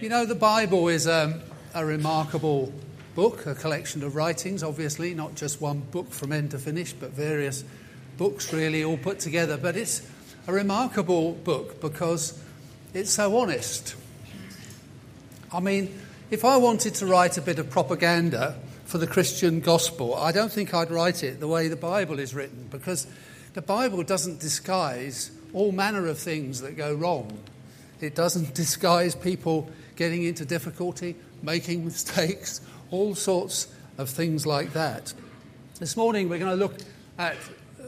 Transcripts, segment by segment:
You know, the Bible is um, a remarkable book, a collection of writings, obviously, not just one book from end to finish, but various books really all put together. But it's a remarkable book because it's so honest. I mean, if I wanted to write a bit of propaganda for the Christian gospel, I don't think I'd write it the way the Bible is written because the Bible doesn't disguise all manner of things that go wrong. It doesn't disguise people getting into difficulty, making mistakes, all sorts of things like that. This morning we're going to look at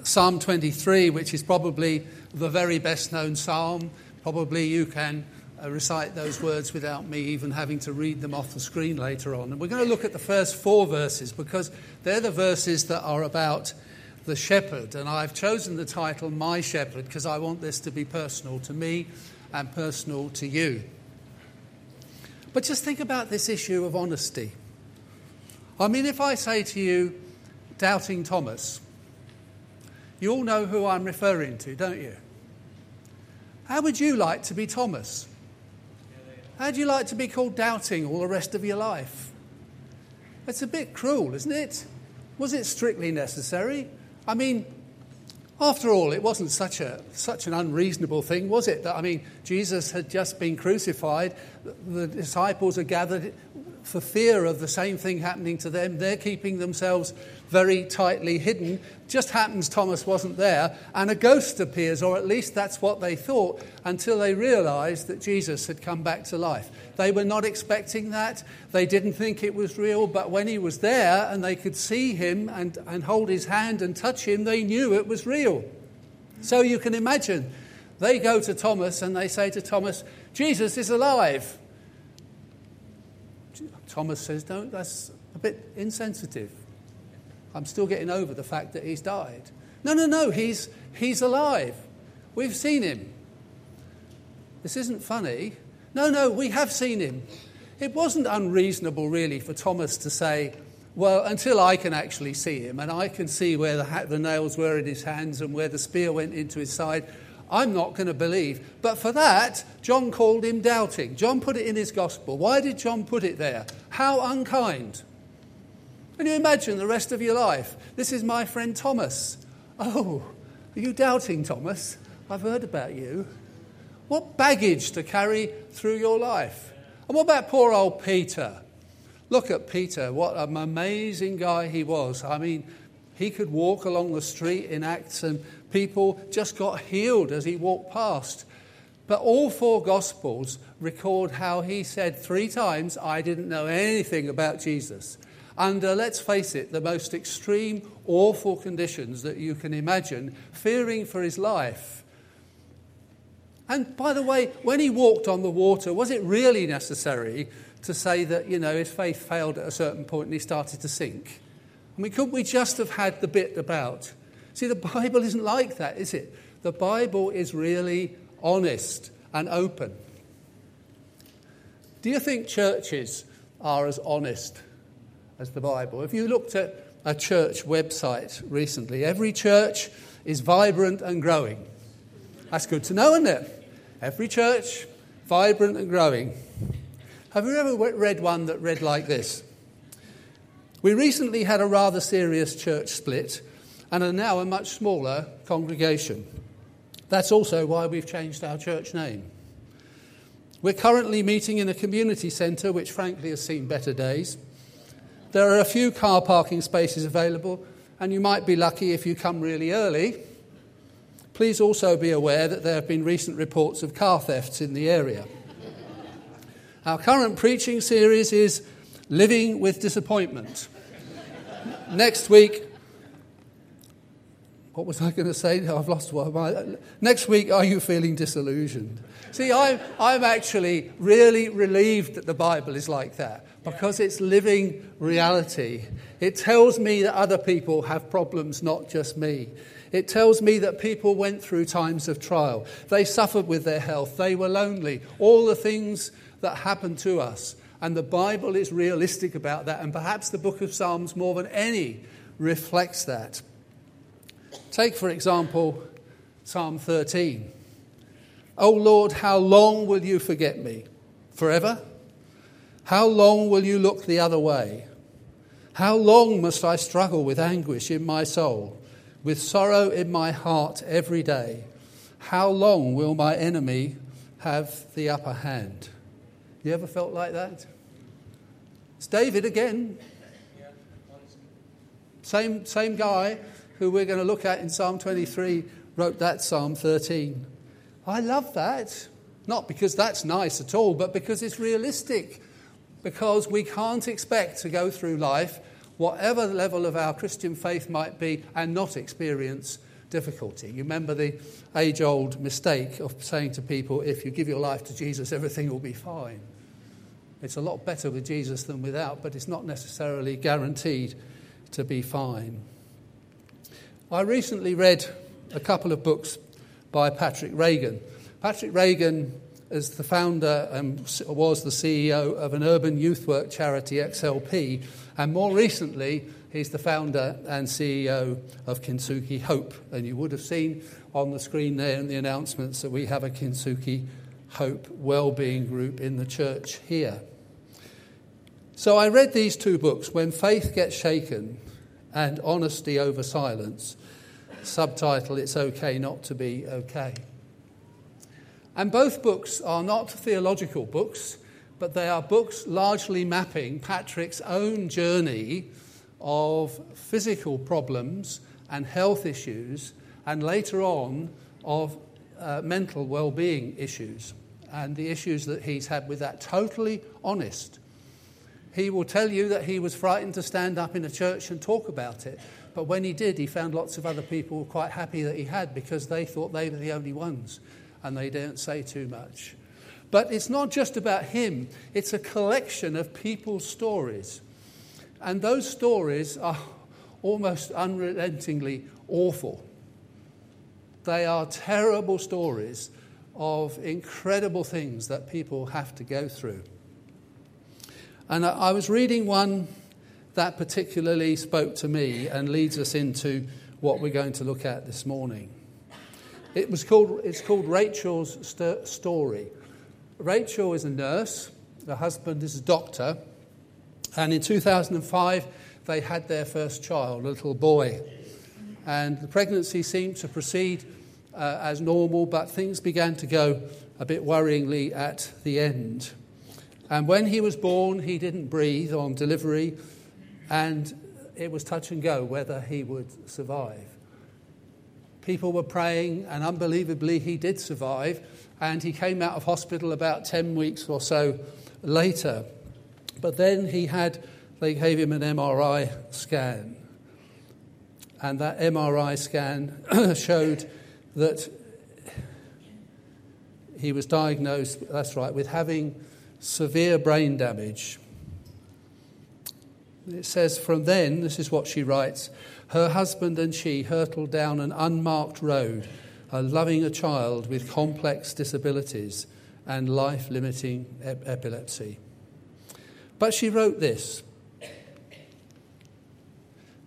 Psalm 23, which is probably the very best known psalm. Probably you can uh, recite those words without me even having to read them off the screen later on. And we're going to look at the first four verses because they're the verses that are about the shepherd. And I've chosen the title My Shepherd because I want this to be personal to me and personal to you. But just think about this issue of honesty. I mean, if I say to you, Doubting Thomas, you all know who I'm referring to, don't you? How would you like to be Thomas? How'd you like to be called doubting all the rest of your life? It's a bit cruel, isn't it? Was it strictly necessary? I mean, after all, it wasn't such, a, such an unreasonable thing, was it? That, I mean, Jesus had just been crucified. The disciples are gathered for fear of the same thing happening to them. They're keeping themselves very tightly hidden. Just happens Thomas wasn't there, and a ghost appears, or at least that's what they thought, until they realized that Jesus had come back to life. They were not expecting that. They didn't think it was real, but when he was there and they could see him and, and hold his hand and touch him, they knew it was real. So you can imagine, they go to Thomas and they say to Thomas, Jesus is alive. Thomas says, No, that's a bit insensitive. I'm still getting over the fact that he's died. No, no, no, he's, he's alive. We've seen him. This isn't funny. No, no, we have seen him. It wasn't unreasonable, really, for Thomas to say, well, until I can actually see him and I can see where the, ha- the nails were in his hands and where the spear went into his side, I'm not going to believe. But for that, John called him doubting. John put it in his gospel. Why did John put it there? How unkind. Can you imagine the rest of your life? This is my friend Thomas. Oh, are you doubting, Thomas? I've heard about you. What baggage to carry through your life. And what about poor old Peter? Look at Peter, what an amazing guy he was. I mean, he could walk along the street in Acts and people just got healed as he walked past. But all four Gospels record how he said three times, I didn't know anything about Jesus under, let's face it, the most extreme, awful conditions that you can imagine, fearing for his life. And by the way, when he walked on the water, was it really necessary to say that, you know, his faith failed at a certain point and he started to sink? I mean, couldn't we just have had the bit about? See, the Bible isn't like that, is it? The Bible is really honest and open. Do you think churches are as honest as the Bible. If you looked at a church website recently, every church is vibrant and growing. That's good to know, isn't it? Every church, vibrant and growing. Have you ever read one that read like this? We recently had a rather serious church split and are now a much smaller congregation. That's also why we've changed our church name. We're currently meeting in a community centre, which frankly has seen better days. There are a few car parking spaces available, and you might be lucky if you come really early. Please also be aware that there have been recent reports of car thefts in the area. Our current preaching series is Living with Disappointment. Next week, what was I going to say? I've lost what. Next week, are you feeling disillusioned? See, I'm, I'm actually really relieved that the Bible is like that because it's living reality. It tells me that other people have problems, not just me. It tells me that people went through times of trial. They suffered with their health. They were lonely. All the things that happen to us. And the Bible is realistic about that. And perhaps the book of Psalms, more than any, reflects that. Take, for example, Psalm 13. Oh Lord, how long will you forget me? Forever? How long will you look the other way? How long must I struggle with anguish in my soul, with sorrow in my heart every day? How long will my enemy have the upper hand? You ever felt like that? It's David again. Same, same guy who we're going to look at in Psalm 23 wrote that Psalm 13. I love that. Not because that's nice at all, but because it's realistic. Because we can't expect to go through life, whatever level of our Christian faith might be, and not experience difficulty. You remember the age old mistake of saying to people, if you give your life to Jesus, everything will be fine. It's a lot better with Jesus than without, but it's not necessarily guaranteed to be fine. I recently read a couple of books by Patrick Regan. Patrick Regan is the founder and was the CEO of an urban youth work charity, XLP, and more recently, he's the founder and CEO of Kintsugi Hope. And you would have seen on the screen there in the announcements that we have a Kintsugi Hope well-being group in the church here. So I read these two books, When Faith Gets Shaken and Honesty Over Silence. Subtitle, It's Okay Not to Be Okay. And both books are not theological books, but they are books largely mapping Patrick's own journey of physical problems and health issues, and later on of uh, mental well being issues and the issues that he's had with that. Totally honest. He will tell you that he was frightened to stand up in a church and talk about it. But when he did, he found lots of other people quite happy that he had because they thought they were the only ones and they didn't say too much. But it's not just about him, it's a collection of people's stories. And those stories are almost unrelentingly awful. They are terrible stories of incredible things that people have to go through. And I was reading one that particularly spoke to me and leads us into what we're going to look at this morning. It was called, it's called Rachel's st- Story. Rachel is a nurse, her husband is a doctor, and in 2005 they had their first child, a little boy. And the pregnancy seemed to proceed uh, as normal, but things began to go a bit worryingly at the end. And when he was born, he didn't breathe on delivery, and it was touch and go whether he would survive. People were praying, and unbelievably, he did survive. And he came out of hospital about 10 weeks or so later. But then he had, they gave him an MRI scan. And that MRI scan showed that he was diagnosed, that's right, with having severe brain damage. It says, from then, this is what she writes her husband and she hurtled down an unmarked road, loving a child with complex disabilities and life limiting ep- epilepsy. But she wrote this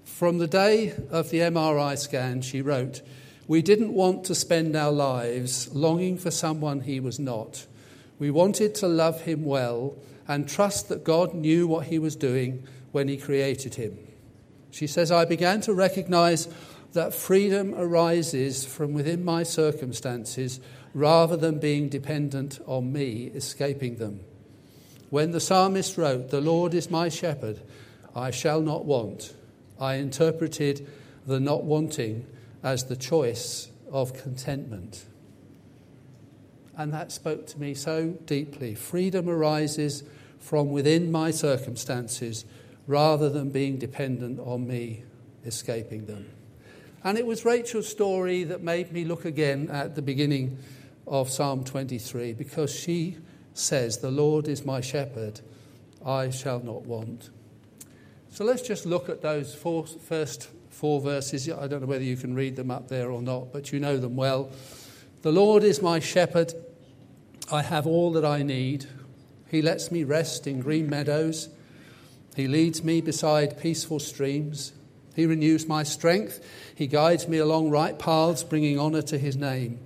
From the day of the MRI scan, she wrote, We didn't want to spend our lives longing for someone he was not. We wanted to love him well and trust that God knew what he was doing when he created him. She says, I began to recognize that freedom arises from within my circumstances rather than being dependent on me escaping them. When the psalmist wrote, The Lord is my shepherd, I shall not want, I interpreted the not wanting as the choice of contentment. And that spoke to me so deeply. Freedom arises from within my circumstances rather than being dependent on me escaping them. And it was Rachel's story that made me look again at the beginning of Psalm 23 because she says, The Lord is my shepherd, I shall not want. So let's just look at those four, first four verses. I don't know whether you can read them up there or not, but you know them well. The Lord is my shepherd, I have all that I need. He lets me rest in green meadows. He leads me beside peaceful streams. He renews my strength. He guides me along right paths, bringing honor to his name.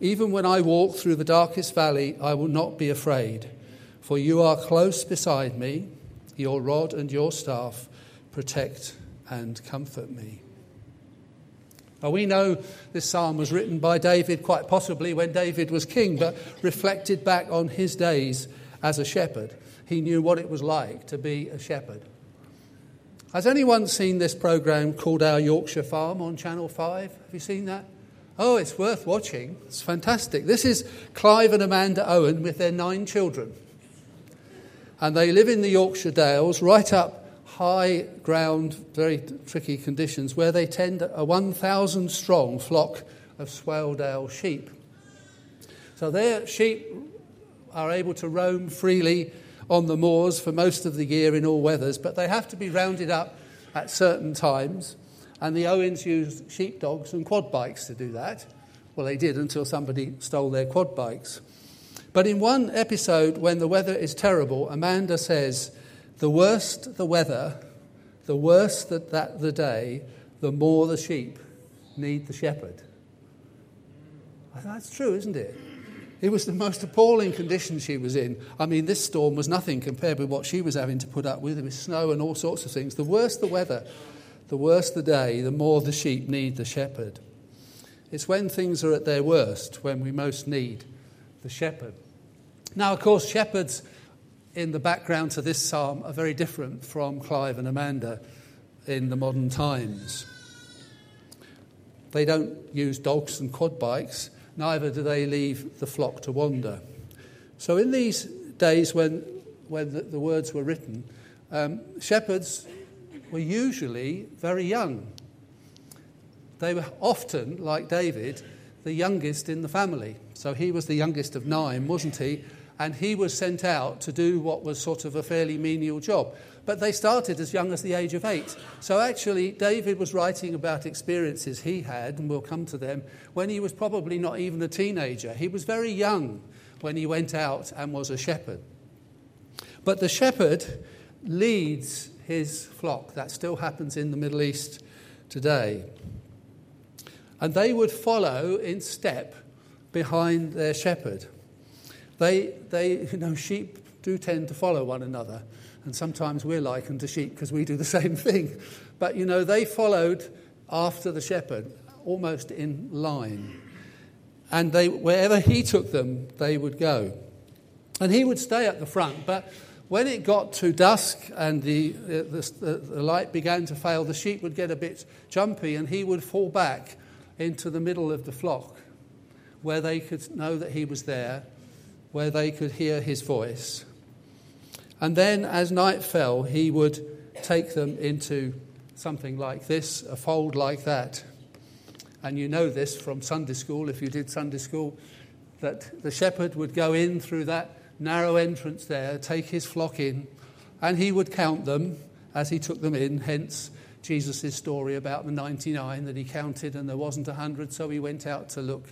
Even when I walk through the darkest valley, I will not be afraid, For you are close beside me, your rod and your staff protect and comfort me. Now, we know this psalm was written by David, quite possibly when David was king, but reflected back on his days as a shepherd. He knew what it was like to be a shepherd. Has anyone seen this program called Our Yorkshire Farm on Channel 5? Have you seen that? Oh, it's worth watching. It's fantastic. This is Clive and Amanda Owen with their nine children. And they live in the Yorkshire Dales, right up high ground, very tricky conditions, where they tend a 1,000 strong flock of Swaledale sheep. So their sheep are able to roam freely on the moors for most of the year in all weathers, but they have to be rounded up at certain times. And the Owens used sheepdogs and quad bikes to do that. Well, they did until somebody stole their quad bikes. But in one episode, when the weather is terrible, Amanda says, the worse the weather, the worse that, that the day, the more the sheep need the shepherd. That's true, isn't it? It was the most appalling condition she was in. I mean, this storm was nothing compared with what she was having to put up with, with snow and all sorts of things. The worse the weather, the worse the day, the more the sheep need the shepherd. It's when things are at their worst when we most need the shepherd. Now, of course, shepherds in the background to this psalm are very different from Clive and Amanda in the modern times. They don't use dogs and quad bikes, neither do they leave the flock to wander. So, in these days when, when the, the words were written, um, shepherds were usually very young. They were often, like David, the youngest in the family. So he was the youngest of nine, wasn't he? And he was sent out to do what was sort of a fairly menial job. But they started as young as the age of eight. So actually, David was writing about experiences he had, and we'll come to them, when he was probably not even a teenager. He was very young when he went out and was a shepherd. But the shepherd leads his flock. That still happens in the Middle East today. And they would follow in step behind their shepherd. They, they, you know, sheep do tend to follow one another. And sometimes we're likened to sheep because we do the same thing. But, you know, they followed after the shepherd, almost in line. And they, wherever he took them, they would go. And he would stay at the front. But when it got to dusk and the, uh, the, the, the light began to fail, the sheep would get a bit jumpy and he would fall back into the middle of the flock where they could know that he was there where they could hear his voice. And then, as night fell, he would take them into something like this, a fold like that. And you know this from Sunday school, if you did Sunday school, that the shepherd would go in through that narrow entrance there, take his flock in, and he would count them as he took them in. Hence, Jesus' story about the 99 that he counted and there wasn't a 100, so he went out to look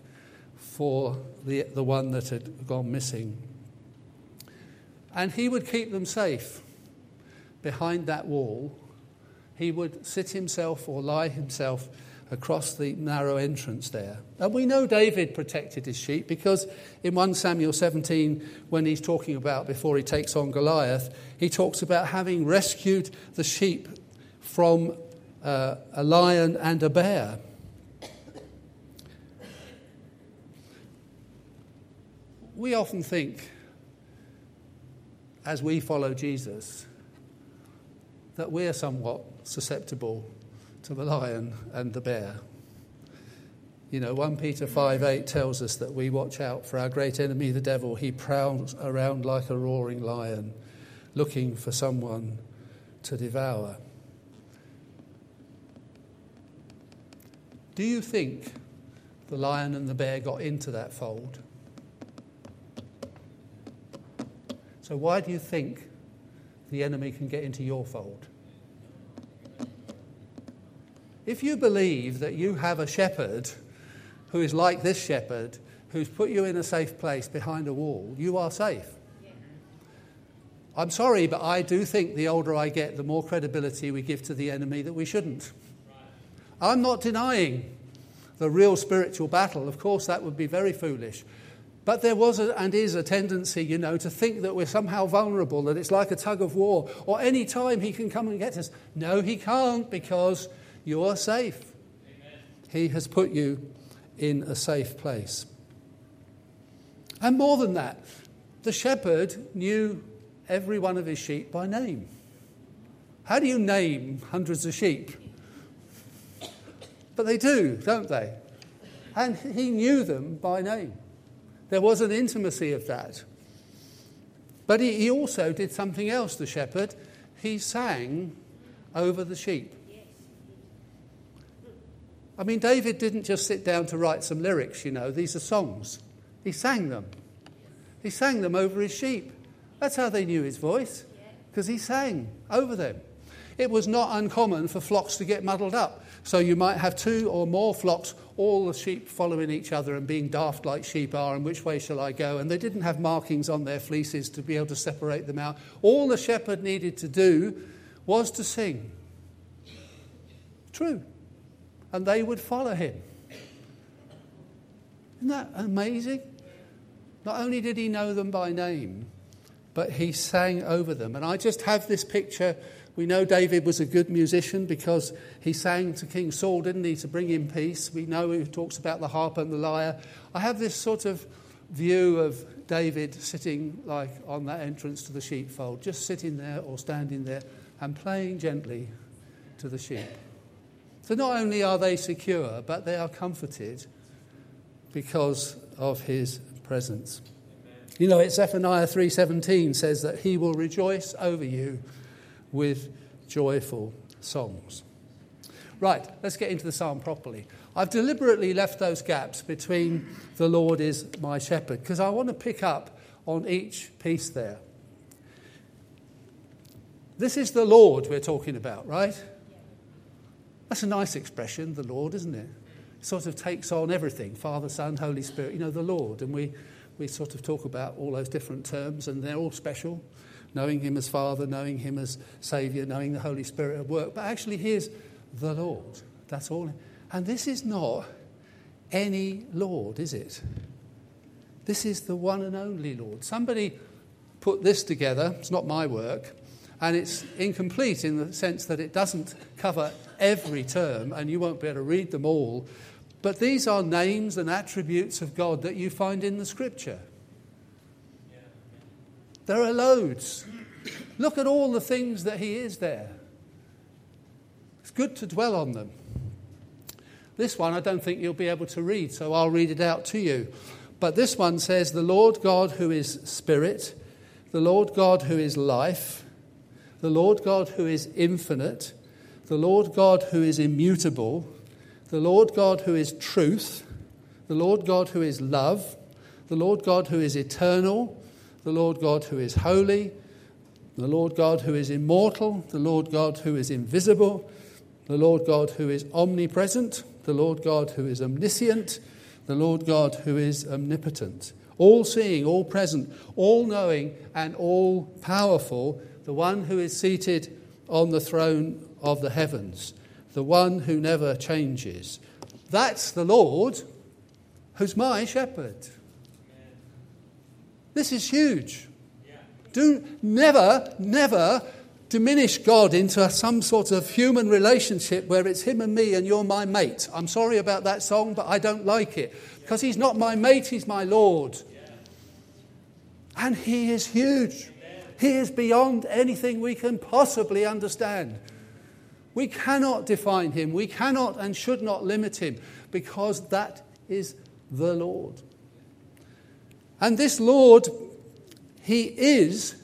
for the, the one that had gone missing. And he would keep them safe behind that wall. He would sit himself or lie himself across the narrow entrance there. And we know David protected his sheep because in 1 Samuel 17, when he's talking about before he takes on Goliath, he talks about having rescued the sheep from uh, a lion and a bear. We often think, as we follow Jesus, that we're somewhat susceptible to the lion and the bear. You know, 1 Peter 5 8 tells us that we watch out for our great enemy, the devil. He prowls around like a roaring lion, looking for someone to devour. Do you think the lion and the bear got into that fold? So, why do you think the enemy can get into your fold? If you believe that you have a shepherd who is like this shepherd, who's put you in a safe place behind a wall, you are safe. I'm sorry, but I do think the older I get, the more credibility we give to the enemy that we shouldn't. I'm not denying the real spiritual battle. Of course, that would be very foolish. But there was a, and is a tendency, you know, to think that we're somehow vulnerable, that it's like a tug of war, or any time he can come and get us. No, he can't because you are safe. Amen. He has put you in a safe place. And more than that, the shepherd knew every one of his sheep by name. How do you name hundreds of sheep? But they do, don't they? And he knew them by name. There was an intimacy of that. But he, he also did something else, the shepherd. He sang over the sheep. I mean, David didn't just sit down to write some lyrics, you know, these are songs. He sang them. He sang them over his sheep. That's how they knew his voice, because he sang over them. It was not uncommon for flocks to get muddled up. So you might have two or more flocks, all the sheep following each other and being daft like sheep are, and which way shall I go? And they didn't have markings on their fleeces to be able to separate them out. All the shepherd needed to do was to sing. True. And they would follow him. Isn't that amazing? Not only did he know them by name, but he sang over them. And I just have this picture we know David was a good musician because he sang to King Saul, didn't he, to bring him peace. We know he talks about the harp and the lyre. I have this sort of view of David sitting like on that entrance to the sheepfold, just sitting there or standing there and playing gently to the sheep. So not only are they secure, but they are comforted because of his presence. You know, it's Zephaniah 3:17 says that he will rejoice over you with joyful songs. Right, let's get into the psalm properly. I've deliberately left those gaps between the Lord is my shepherd because I want to pick up on each piece there. This is the Lord we're talking about, right? That's a nice expression, the Lord, isn't it? it? Sort of takes on everything Father, Son, Holy Spirit, you know, the Lord. And we, we sort of talk about all those different terms, and they're all special knowing Him as Father, knowing Him as Saviour, knowing the Holy Spirit at work. But actually, He is the Lord. That's all. And this is not any Lord, is it? This is the one and only Lord. Somebody put this together. It's not my work. And it's incomplete in the sense that it doesn't cover every term, and you won't be able to read them all. But these are names and attributes of God that you find in the Scripture. There are loads. Look at all the things that he is there. It's good to dwell on them. This one I don't think you'll be able to read, so I'll read it out to you. But this one says, The Lord God who is Spirit, the Lord God who is life, the Lord God who is infinite, the Lord God who is immutable, the Lord God who is truth, the Lord God who is love, the Lord God who is eternal, the Lord God who is holy, the Lord God who is immortal, the Lord God who is invisible, the Lord God who is omnipresent, the Lord God who is omniscient, the Lord God who is omnipotent, all seeing, all present, all knowing, and all powerful, the one who is seated on the throne of the heavens, the one who never changes. That's the Lord who's my shepherd. This is huge. Do never, never diminish God into some sort of human relationship where it's him and me and you're my mate. I'm sorry about that song, but I don't like it because he's not my mate, he's my Lord. And he is huge. He is beyond anything we can possibly understand. We cannot define him, we cannot and should not limit him because that is the Lord. And this Lord, He is,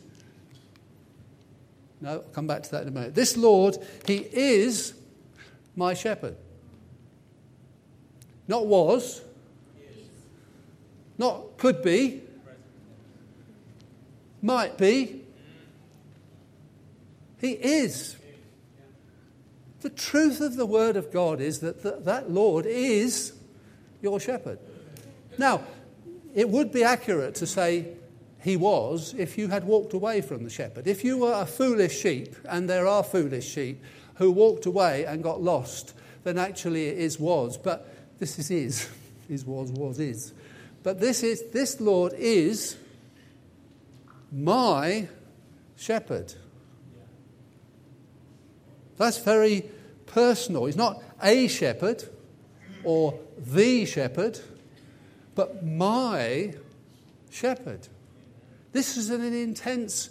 no, I'll come back to that in a minute. This Lord, He is my shepherd. Not was, not could be, might be. He is. The truth of the Word of God is that that, that Lord is your shepherd. Now, it would be accurate to say he was if you had walked away from the shepherd. If you were a foolish sheep, and there are foolish sheep who walked away and got lost, then actually it is was. But this is is. Is was, was, is. But this, is, this Lord is my shepherd. That's very personal. He's not a shepherd or the shepherd, but my shepherd. This is an intense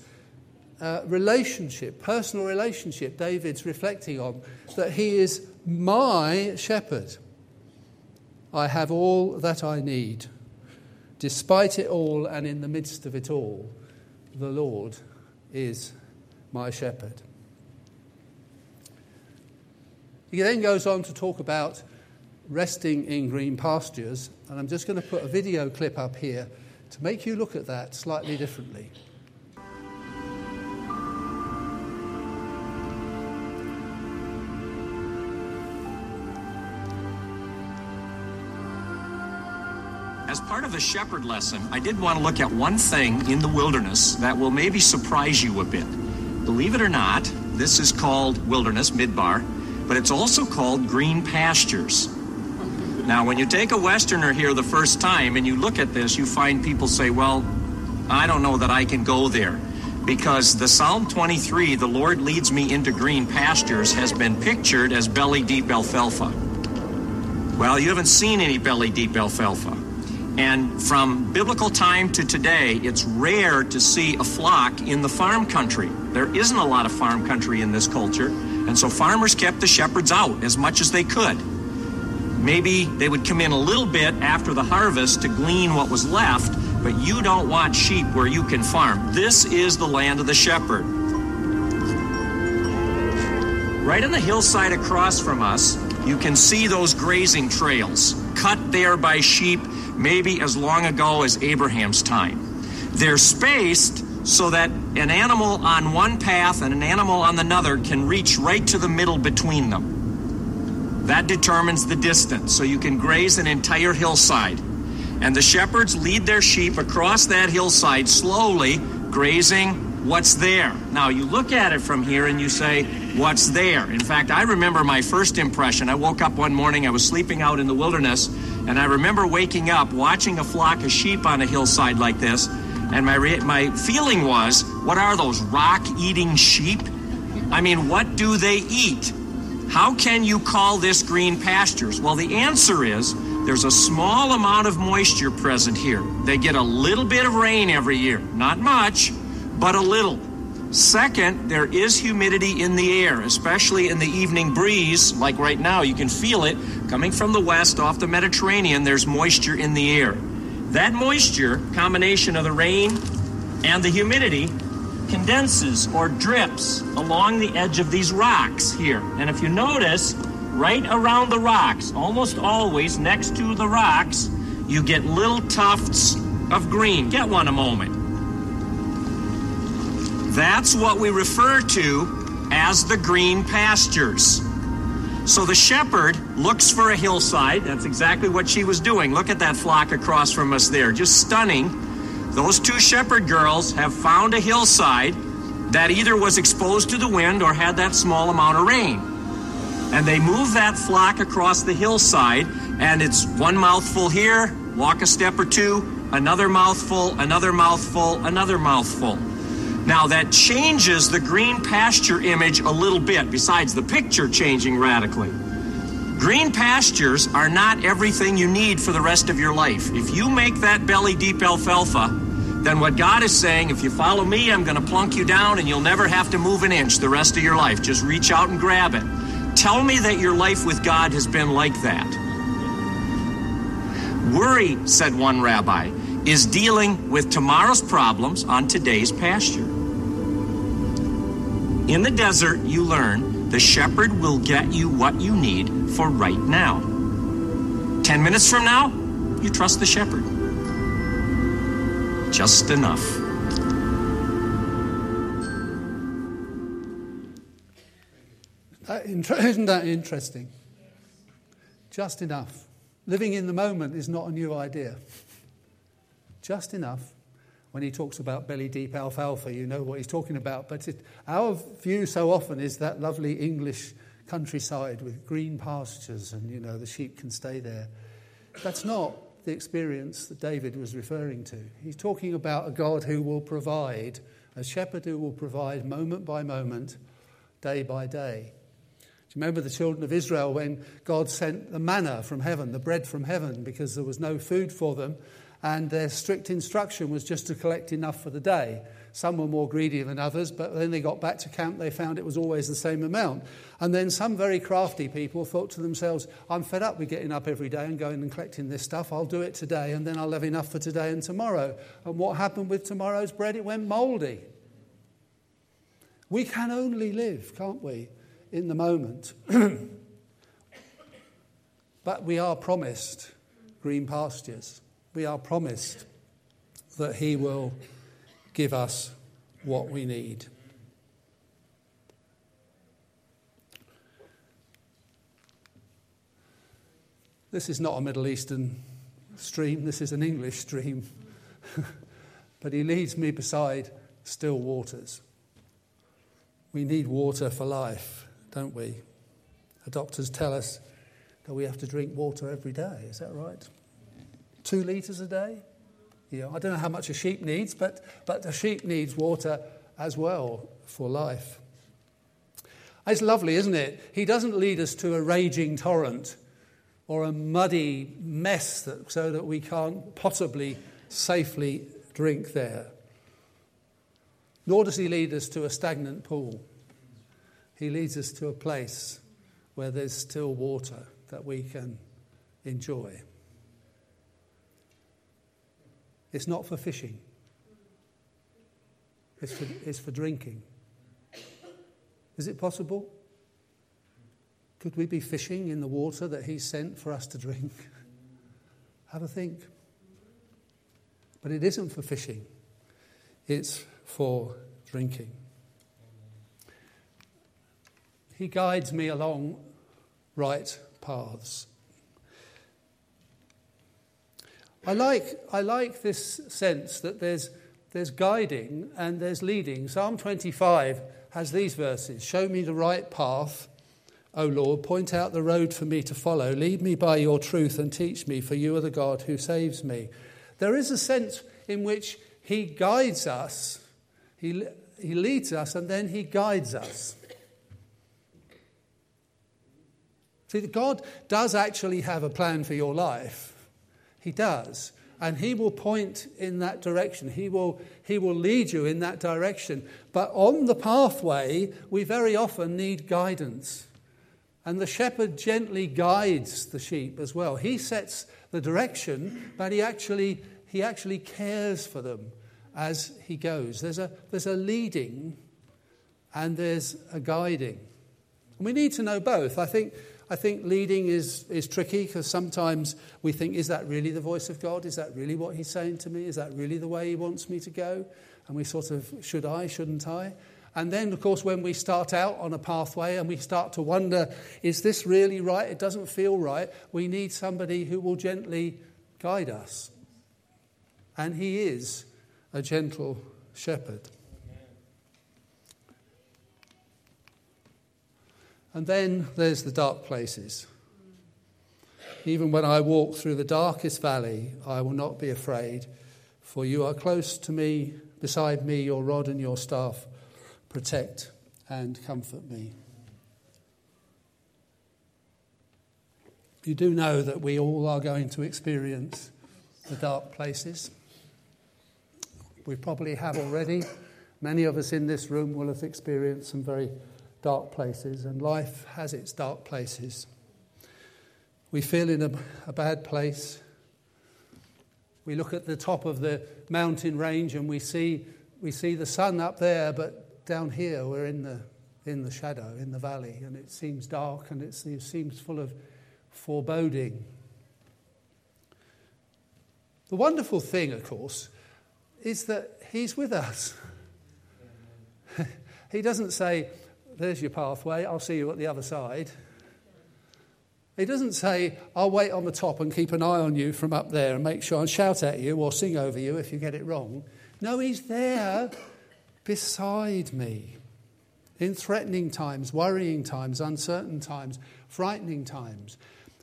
uh, relationship, personal relationship, David's reflecting on, that he is my shepherd. I have all that I need. Despite it all and in the midst of it all, the Lord is my shepherd. He then goes on to talk about resting in green pastures, and I'm just going to put a video clip up here to make you look at that slightly differently. As part of the shepherd lesson, I did want to look at one thing in the wilderness that will maybe surprise you a bit. Believe it or not, this is called wilderness, midbar, but it's also called green pastures. Now, when you take a Westerner here the first time and you look at this, you find people say, Well, I don't know that I can go there. Because the Psalm 23, the Lord leads me into green pastures, has been pictured as belly deep alfalfa. Well, you haven't seen any belly deep alfalfa. And from biblical time to today, it's rare to see a flock in the farm country. There isn't a lot of farm country in this culture, and so farmers kept the shepherds out as much as they could. Maybe they would come in a little bit after the harvest to glean what was left, but you don't want sheep where you can farm. This is the land of the shepherd. Right on the hillside across from us, you can see those grazing trails cut there by sheep maybe as long ago as Abraham's time. They're spaced so that an animal on one path and an animal on another can reach right to the middle between them. That determines the distance, so you can graze an entire hillside. And the shepherds lead their sheep across that hillside slowly, grazing what's there. Now, you look at it from here and you say, What's there? In fact, I remember my first impression. I woke up one morning, I was sleeping out in the wilderness, and I remember waking up, watching a flock of sheep on a hillside like this, and my, re- my feeling was, what are those rock eating sheep? I mean, what do they eat? How can you call this green pastures? Well, the answer is there's a small amount of moisture present here. They get a little bit of rain every year. Not much, but a little. Second, there is humidity in the air, especially in the evening breeze, like right now. You can feel it coming from the west off the Mediterranean. There's moisture in the air. That moisture, combination of the rain and the humidity, condenses or drips along the edge of these rocks here. And if you notice, right around the rocks, almost always next to the rocks, you get little tufts of green. Get one a moment. That's what we refer to as the green pastures. So the shepherd looks for a hillside. That's exactly what she was doing. Look at that flock across from us there. Just stunning. Those two shepherd girls have found a hillside that either was exposed to the wind or had that small amount of rain. And they move that flock across the hillside, and it's one mouthful here, walk a step or two, another mouthful, another mouthful, another mouthful. Now, that changes the green pasture image a little bit, besides the picture changing radically. Green pastures are not everything you need for the rest of your life. If you make that belly deep alfalfa, then what God is saying, if you follow me, I'm going to plunk you down and you'll never have to move an inch the rest of your life. Just reach out and grab it. Tell me that your life with God has been like that. Worry, said one rabbi, is dealing with tomorrow's problems on today's pasture. In the desert, you learn the shepherd will get you what you need for right now. Ten minutes from now, you trust the shepherd. Just enough. Uh, inter- isn't that interesting? Just enough. Living in the moment is not a new idea. Just enough. When he talks about belly deep alfalfa, you know what he's talking about. But it, our view so often is that lovely English countryside with green pastures and, you know, the sheep can stay there. That's not the experience that David was referring to. He's talking about a God who will provide, a shepherd who will provide moment by moment, day by day. Do you remember the children of Israel when God sent the manna from heaven, the bread from heaven, because there was no food for them, and their strict instruction was just to collect enough for the day? Some were more greedy than others, but then they got back to camp, they found it was always the same amount. And then some very crafty people thought to themselves, I'm fed up with getting up every day and going and collecting this stuff. I'll do it today, and then I'll have enough for today and tomorrow. And what happened with tomorrow's bread? It went mouldy. We can only live, can't we, in the moment. but we are promised green pastures. We are promised that He will give us what we need. This is not a Middle Eastern stream, this is an English stream. but he leads me beside still waters. We need water for life, don't we? The doctors tell us that we have to drink water every day. Is that right? Two litres a day? You know, I don't know how much a sheep needs, but, but a sheep needs water as well for life. It's lovely, isn't it? He doesn't lead us to a raging torrent or a muddy mess that, so that we can't possibly safely drink there. Nor does he lead us to a stagnant pool. He leads us to a place where there's still water that we can enjoy. It's not for fishing, it's for, it's for drinking. Is it possible? Could we be fishing in the water that He sent for us to drink? Have a think. But it isn't for fishing, it's for drinking. He guides me along right paths. I like, I like this sense that there's, there's guiding and there's leading. Psalm 25 has these verses Show me the right path, O Lord, point out the road for me to follow. Lead me by your truth and teach me, for you are the God who saves me. There is a sense in which He guides us, He, he leads us, and then He guides us. See, God does actually have a plan for your life. He does. And he will point in that direction. He will, he will lead you in that direction. But on the pathway, we very often need guidance. And the shepherd gently guides the sheep as well. He sets the direction, but he actually, he actually cares for them as he goes. There's a, there's a leading and there's a guiding. And we need to know both. I think I think leading is, is tricky because sometimes we think, is that really the voice of God? Is that really what He's saying to me? Is that really the way He wants me to go? And we sort of, should I, shouldn't I? And then, of course, when we start out on a pathway and we start to wonder, is this really right? It doesn't feel right. We need somebody who will gently guide us. And He is a gentle shepherd. And then there's the dark places. Even when I walk through the darkest valley, I will not be afraid, for you are close to me, beside me, your rod and your staff protect and comfort me. You do know that we all are going to experience the dark places. We probably have already. Many of us in this room will have experienced some very dark places, and life has its dark places. We feel in a, a bad place. We look at the top of the mountain range and we see, we see the sun up there, but down here we're in the, in the shadow, in the valley, and it seems dark and it seems full of foreboding. The wonderful thing, of course, is that He's with us. he doesn't say, there's your pathway, I'll see you at the other side. He doesn't say, I'll wait on the top and keep an eye on you from up there and make sure and shout at you or sing over you if you get it wrong. No, he's there beside me in threatening times, worrying times, uncertain times, frightening times.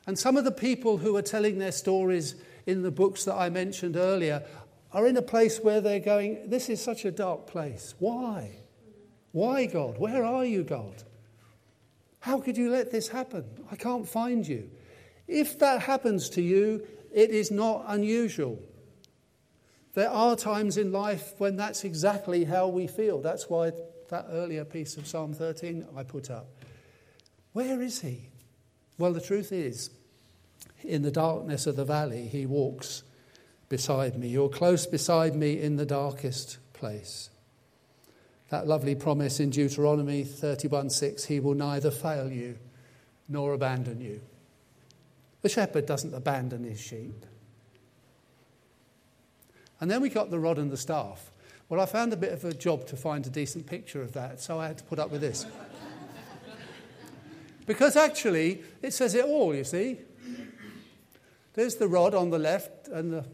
And some of the people who are telling their stories in the books that I mentioned earlier are in a place where they're going, This is such a dark place. Why? Why, God? Where are you, God? How could you let this happen? I can't find you. If that happens to you, it is not unusual. There are times in life when that's exactly how we feel. That's why that earlier piece of Psalm 13 I put up. Where is he? Well, the truth is, in the darkness of the valley, he walks beside me. You're close beside me in the darkest place. That lovely promise in Deuteronomy 31:6, he will neither fail you nor abandon you. The shepherd doesn't abandon his sheep. And then we got the rod and the staff. Well, I found a bit of a job to find a decent picture of that, so I had to put up with this. because actually, it says it all, you see. There's the rod on the left and the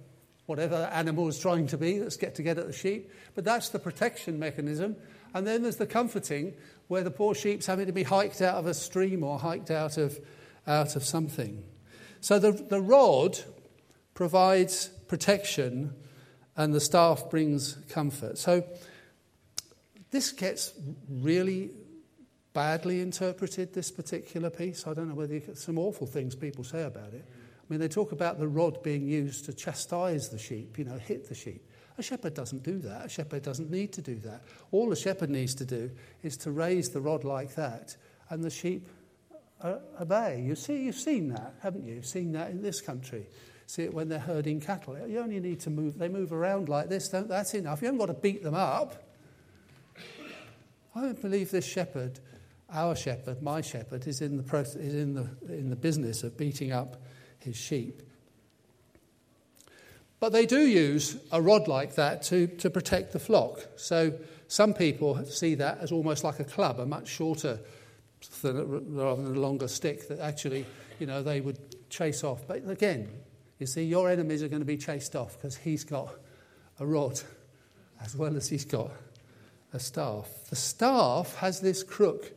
whatever animal is trying to be, let's get to get at the sheep. But that's the protection mechanism. And then there's the comforting, where the poor sheep's having to be hiked out of a stream or hiked out of, out of something. So the, the rod provides protection and the staff brings comfort. So this gets really badly interpreted, this particular piece. I don't know whether you get some awful things people say about it. I mean, they talk about the rod being used to chastise the sheep, you know, hit the sheep. A shepherd doesn't do that. A shepherd doesn't need to do that. All a shepherd needs to do is to raise the rod like that, and the sheep uh, obey. You see, you've seen that, haven't you? You've seen that in this country. See it when they're herding cattle. You only need to move, they move around like this, don't, that's enough. You haven't got to beat them up. I don't believe this shepherd, our shepherd, my shepherd, is in the, process, is in the, in the business of beating up his sheep. But they do use a rod like that to, to protect the flock. So some people see that as almost like a club, a much shorter than, rather than a longer stick that actually, you know, they would chase off. But again, you see, your enemies are going to be chased off because he's got a rod as well as he's got a staff. The staff has this crook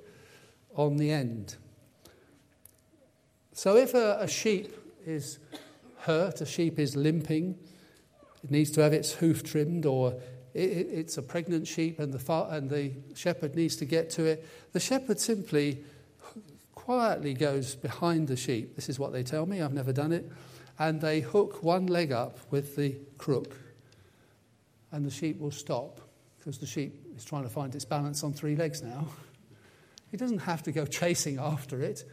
on the end. So if a, a sheep is hurt, a sheep is limping, it needs to have its hoof trimmed, or it, it's a pregnant sheep and the, far, and the shepherd needs to get to it, the shepherd simply quietly goes behind the sheep. This is what they tell me, I've never done it. And they hook one leg up with the crook, and the sheep will stop because the sheep is trying to find its balance on three legs now. He doesn't have to go chasing after it.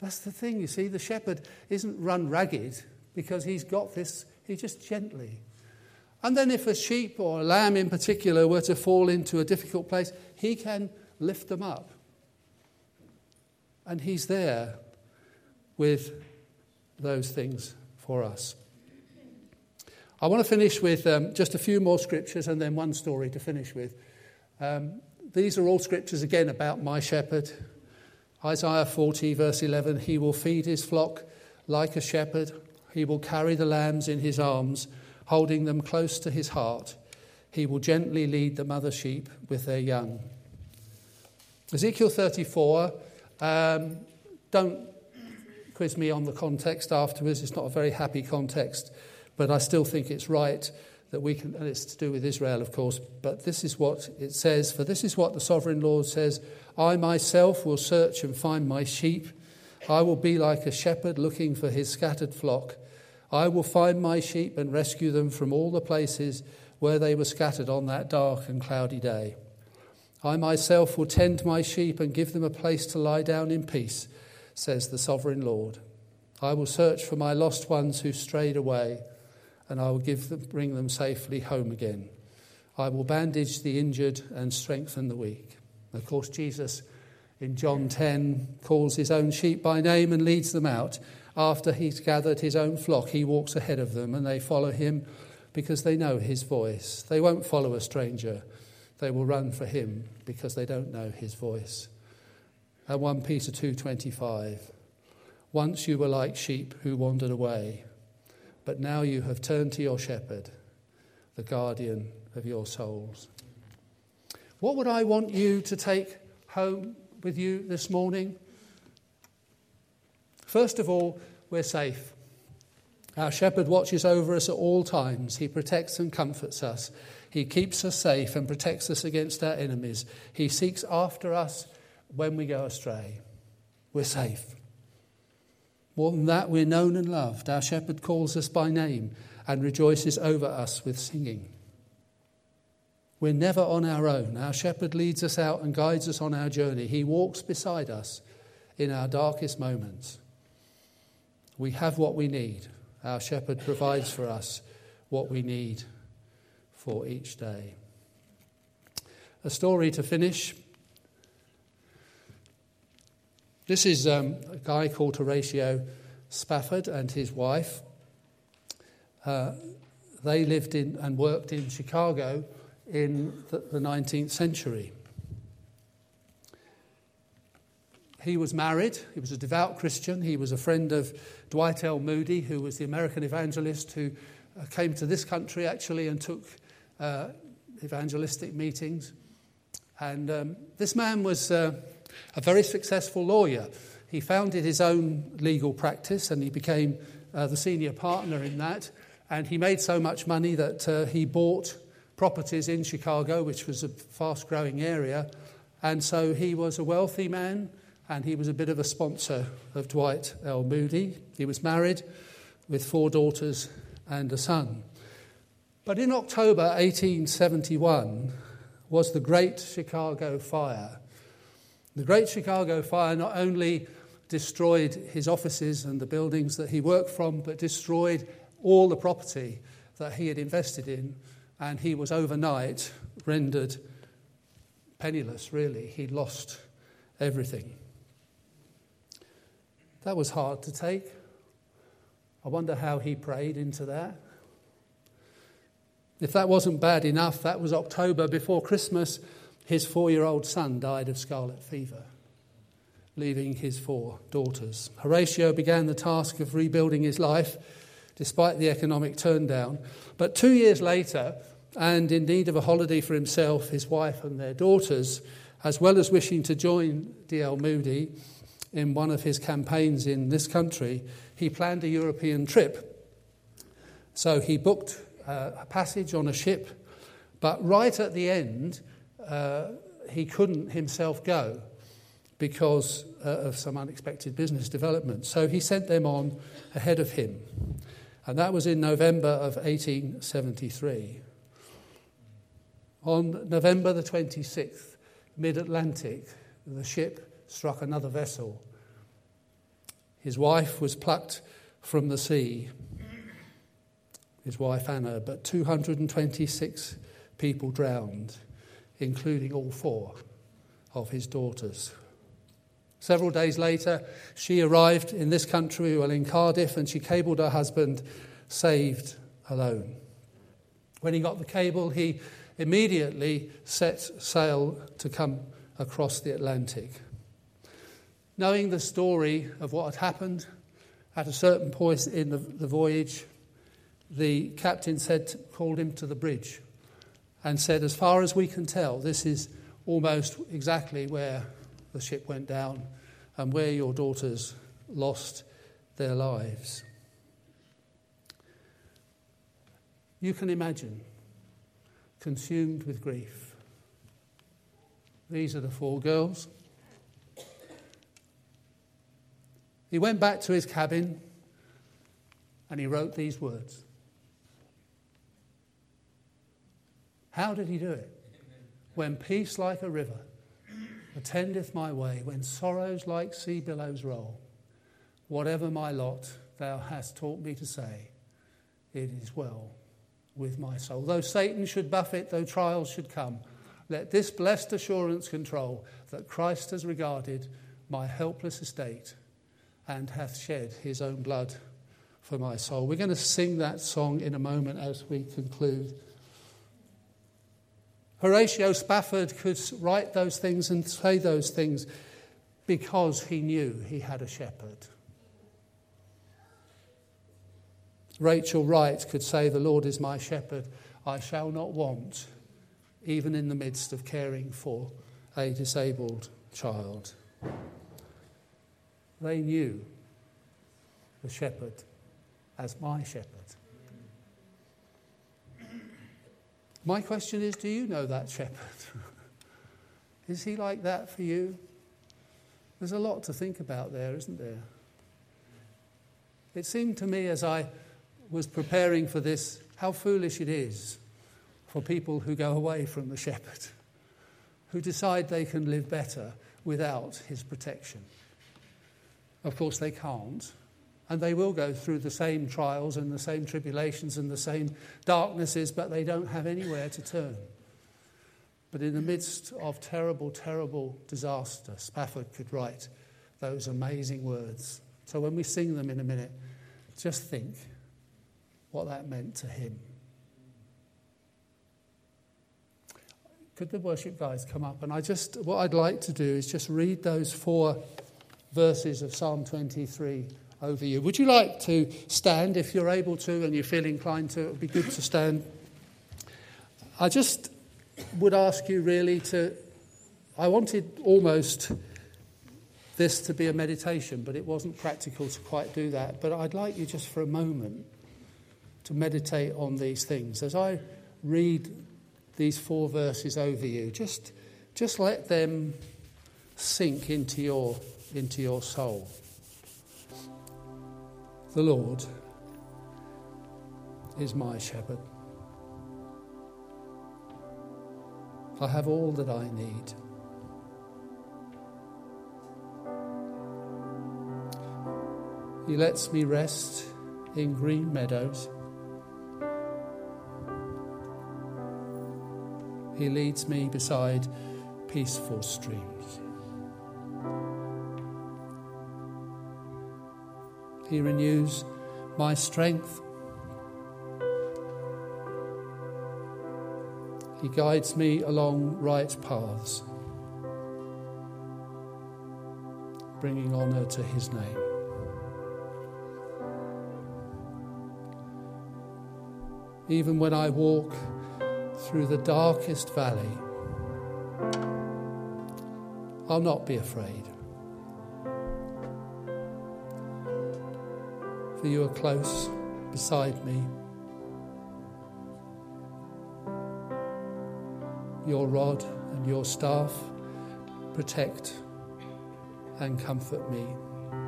That's the thing, you see. The shepherd isn't run ragged because he's got this, he just gently. And then, if a sheep or a lamb in particular were to fall into a difficult place, he can lift them up. And he's there with those things for us. I want to finish with um, just a few more scriptures and then one story to finish with. Um, these are all scriptures again about my shepherd, Isaiah 40, verse 11 He will feed his flock like a shepherd, he will carry the lambs in his arms, holding them close to his heart. He will gently lead the mother sheep with their young. Ezekiel 34, um, don't quiz me on the context afterwards. It's not a very happy context, but I still think it's right that we can, and it's to do with Israel, of course, but this is what it says. For this is what the sovereign Lord says I myself will search and find my sheep. I will be like a shepherd looking for his scattered flock. I will find my sheep and rescue them from all the places where they were scattered on that dark and cloudy day. I myself will tend my sheep and give them a place to lie down in peace, says the sovereign Lord. I will search for my lost ones who strayed away, and I will give them, bring them safely home again. I will bandage the injured and strengthen the weak. Of course, Jesus in John 10 calls his own sheep by name and leads them out. After he's gathered his own flock, he walks ahead of them and they follow him because they know his voice. They won't follow a stranger. They will run for him because they don't know his voice. And 1 Peter 2:25 Once you were like sheep who wandered away, but now you have turned to your shepherd, the guardian of your souls. What would I want you to take home with you this morning? First of all, we're safe. Our shepherd watches over us at all times. He protects and comforts us. He keeps us safe and protects us against our enemies. He seeks after us when we go astray. We're safe. More than that, we're known and loved. Our shepherd calls us by name and rejoices over us with singing. We're never on our own. Our shepherd leads us out and guides us on our journey. He walks beside us in our darkest moments. We have what we need. Our shepherd provides for us what we need for each day. A story to finish. This is um, a guy called Horatio Spafford and his wife. Uh, they lived in and worked in Chicago in the, the 19th century. He was married, he was a devout Christian, he was a friend of Dwight L. Moody, who was the American evangelist who uh, came to this country actually and took uh, evangelistic meetings. And um, this man was uh, a very successful lawyer. He founded his own legal practice and he became uh, the senior partner in that. And he made so much money that uh, he bought properties in Chicago, which was a fast growing area. And so he was a wealthy man and he was a bit of a sponsor of Dwight L. Moody. He was married with four daughters and a son. But in October 1871 was the Great Chicago Fire. The Great Chicago Fire not only destroyed his offices and the buildings that he worked from, but destroyed all the property that he had invested in, and he was overnight rendered penniless, really. He'd lost everything. That was hard to take. I wonder how he prayed into that. If that wasn't bad enough, that was October before Christmas. His four year old son died of scarlet fever, leaving his four daughters. Horatio began the task of rebuilding his life despite the economic turndown. But two years later, and in need of a holiday for himself, his wife, and their daughters, as well as wishing to join D.L. Moody, in one of his campaigns in this country, he planned a European trip. So he booked uh, a passage on a ship, but right at the end, uh, he couldn't himself go because uh, of some unexpected business development. So he sent them on ahead of him. And that was in November of 1873. On November the 26th, mid Atlantic, the ship struck another vessel. His wife was plucked from the sea, his wife Anna, but 226 people drowned, including all four of his daughters. Several days later, she arrived in this country, well, in Cardiff, and she cabled her husband, saved alone. When he got the cable, he immediately set sail to come across the Atlantic. Knowing the story of what had happened, at a certain point in the, the voyage, the captain said, called him to the bridge and said, As far as we can tell, this is almost exactly where the ship went down and where your daughters lost their lives. You can imagine, consumed with grief. These are the four girls. He went back to his cabin and he wrote these words. How did he do it? When peace like a river attendeth my way, when sorrows like sea billows roll, whatever my lot, thou hast taught me to say, it is well with my soul. Though Satan should buffet, though trials should come, let this blessed assurance control that Christ has regarded my helpless estate and hath shed his own blood for my soul. We're going to sing that song in a moment as we conclude. Horatio Spafford could write those things and say those things because he knew he had a shepherd. Rachel Wright could say, The Lord is my shepherd, I shall not want, even in the midst of caring for a disabled child. They knew the shepherd as my shepherd. My question is do you know that shepherd? is he like that for you? There's a lot to think about there, isn't there? It seemed to me as I was preparing for this how foolish it is for people who go away from the shepherd, who decide they can live better without his protection. Of course, they can't. And they will go through the same trials and the same tribulations and the same darknesses, but they don't have anywhere to turn. But in the midst of terrible, terrible disaster, Spafford could write those amazing words. So when we sing them in a minute, just think what that meant to him. Could the worship guys come up? And I just, what I'd like to do is just read those four verses of Psalm 23 over you. Would you like to stand if you're able to and you feel inclined to? It would be good to stand. I just would ask you really to. I wanted almost this to be a meditation, but it wasn't practical to quite do that. But I'd like you just for a moment to meditate on these things. As I read these four verses over you, just, just let them sink into your, into your soul. The Lord is my shepherd. I have all that I need. He lets me rest in green meadows. He leads me beside peaceful streams. He renews my strength. He guides me along right paths, bringing honour to His name. Even when I walk through the darkest valley, I'll not be afraid. For you are close beside me. Your rod and your staff protect and comfort me.